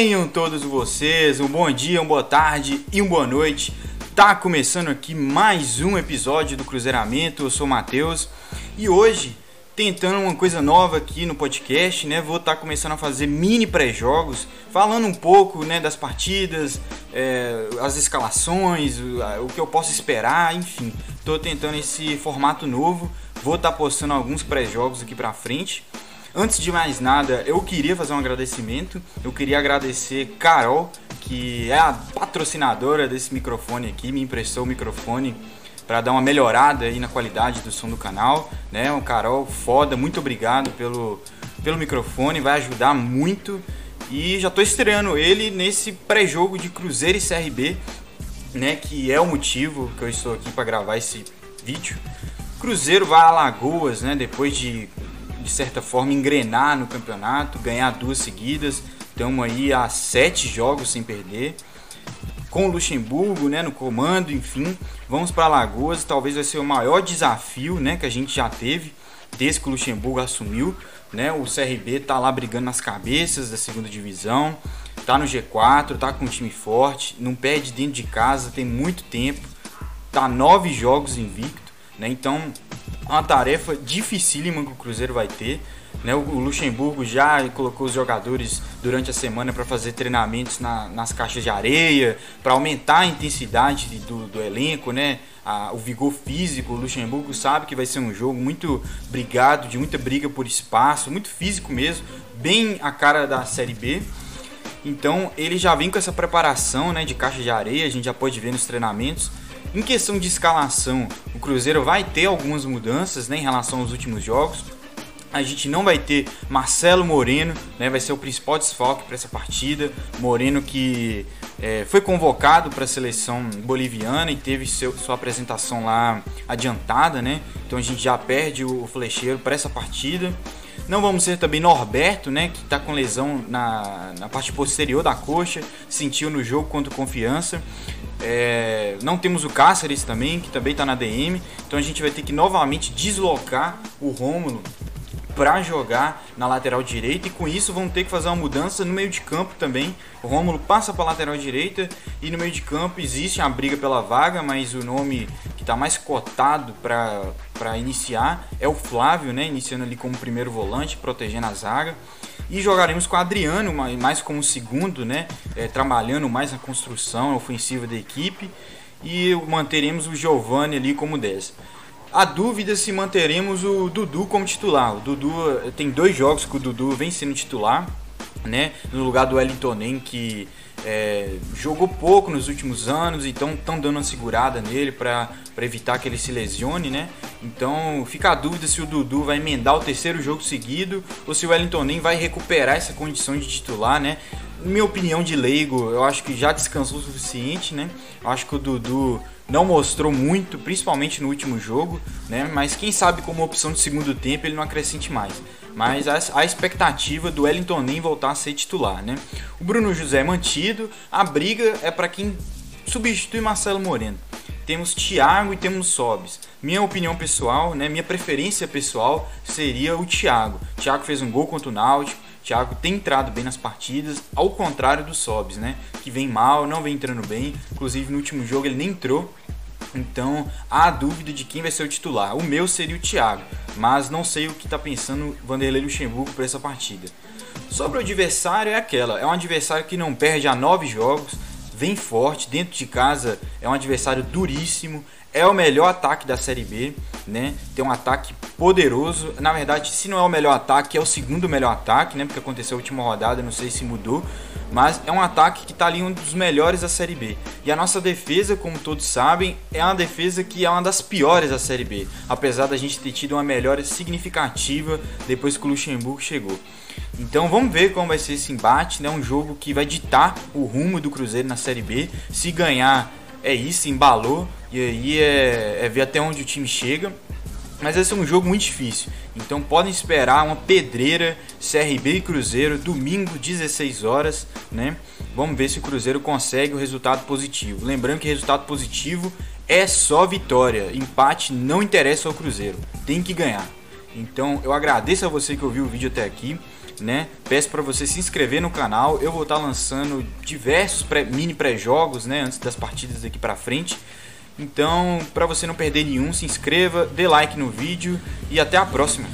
Tenham todos vocês um bom dia, uma boa tarde e uma boa noite. Tá começando aqui mais um episódio do Cruzeiramento. Eu sou o Matheus e hoje, tentando uma coisa nova aqui no podcast, né? Vou estar tá começando a fazer mini pré-jogos, falando um pouco né, das partidas, é, as escalações, o, que eu posso esperar, enfim. Tô tentando esse formato novo. Vou estar tá postando alguns pré-jogos aqui pra frente. Antes de mais nada, eu queria fazer um agradecimento. Eu queria agradecer Carol, que é a patrocinadora desse microfone aqui, me emprestou o microfone para dar uma melhorada aí na qualidade do som do canal, né? O Carol, foda, muito obrigado pelo, pelo microfone, vai ajudar muito. E já estou estreando ele nesse pré-jogo de Cruzeiro e CRB, né? Que é o motivo que eu estou aqui para gravar esse vídeo. Cruzeiro vai a Lagoas, né? Depois de de certa forma, engrenar no campeonato, ganhar duas seguidas. Estamos aí a sete jogos sem perder. Com o Luxemburgo né, no comando, enfim, vamos para Alagoas. Talvez vai ser o maior desafio né, que a gente já teve desde que o Luxemburgo assumiu. Né, o CRB está lá brigando nas cabeças da segunda divisão, está no G4, está com um time forte, não perde dentro de casa, tem muito tempo, está nove jogos invicto. Né, então uma tarefa dificílima que o Cruzeiro vai ter. Né? O Luxemburgo já colocou os jogadores durante a semana para fazer treinamentos na, nas caixas de areia, para aumentar a intensidade do, do elenco, né? A, o vigor físico. O Luxemburgo sabe que vai ser um jogo muito brigado, de muita briga por espaço, muito físico mesmo, bem a cara da Série B. Então ele já vem com essa preparação né, de caixa de areia, a gente já pode ver nos treinamentos. Em questão de escalação, o Cruzeiro vai ter algumas mudanças né, em relação aos últimos jogos. A gente não vai ter Marcelo Moreno, né, vai ser o principal desfalque para essa partida. Moreno que é, foi convocado para a seleção boliviana e teve seu, sua apresentação lá adiantada, né? Então a gente já perde o flecheiro para essa partida. Não vamos ter também Norberto, né, que está com lesão na, na parte posterior da coxa, sentiu no jogo contra Confiança. É, não temos o Cáceres também, que também está na DM. Então a gente vai ter que novamente deslocar o Rômulo para jogar na lateral direita e com isso vão ter que fazer uma mudança no meio de campo também. O Rômulo passa para lateral direita e no meio de campo existe a briga pela vaga, mas o nome que está mais cotado para iniciar é o Flávio, né? Iniciando ali como primeiro volante, protegendo a zaga. E jogaremos com o Adriano, mais como segundo, né? É, trabalhando mais na construção ofensiva da equipe. E manteremos o Giovanni ali como 10. A dúvida se manteremos o Dudu como titular. O Dudu tem dois jogos que o Dudu vem sendo titular, né? No lugar do Wellington que é, jogou pouco nos últimos anos, então estão dando uma segurada nele para evitar que ele se lesione, né? Então fica a dúvida se o Dudu vai emendar o terceiro jogo seguido ou se o Wellington nem vai recuperar essa condição de titular, né? Minha opinião de leigo, eu acho que já descansou o suficiente, né? Eu acho que o Dudu não mostrou muito, principalmente no último jogo, né? Mas quem sabe como opção de segundo tempo ele não acrescente mais. Mas a, expectativa do Wellington nem voltar a ser titular, né? O Bruno José é mantido, a briga é para quem substitui Marcelo Moreno. Temos Thiago e temos Sobis. Minha opinião pessoal, né, minha preferência pessoal seria o Thiago. Thiago fez um gol contra o Náutico, Thiago tem entrado bem nas partidas, ao contrário do Sobs, né? Que vem mal, não vem entrando bem. Inclusive no último jogo ele nem entrou. Então há dúvida de quem vai ser o titular. O meu seria o Thiago, mas não sei o que está pensando Vanderlei Luxemburgo para essa partida. Sobre o adversário é aquela, é um adversário que não perde a nove jogos, vem forte, dentro de casa é um adversário duríssimo, é o melhor ataque da Série B, né? Tem um ataque poderoso. Na verdade, se não é o melhor ataque, é o segundo melhor ataque, né? Porque aconteceu a última rodada, não sei se mudou. Mas é um ataque que está ali um dos melhores da Série B. E a nossa defesa, como todos sabem, é uma defesa que é uma das piores da Série B. Apesar da gente ter tido uma melhora significativa depois que o Luxemburgo chegou. Então vamos ver como vai ser esse embate, né? Um jogo que vai ditar o rumo do Cruzeiro na Série B. Se ganhar, é isso, embalou. E aí é, é ver até onde o time chega. Mas esse é um jogo muito difícil. Então podem esperar uma pedreira CRB e Cruzeiro domingo 16 horas, né? Vamos ver se o Cruzeiro consegue o resultado positivo. Lembrando que resultado positivo é só vitória. Empate não interessa ao Cruzeiro. Tem que ganhar. Então eu agradeço a você que ouviu o vídeo até aqui. né? Peço para você se inscrever no canal. Eu vou estar tá lançando diversos pré, mini pré-jogos, né? Antes das partidas daqui para frente. Então, para você não perder nenhum, se inscreva, dê like no vídeo e até a próxima.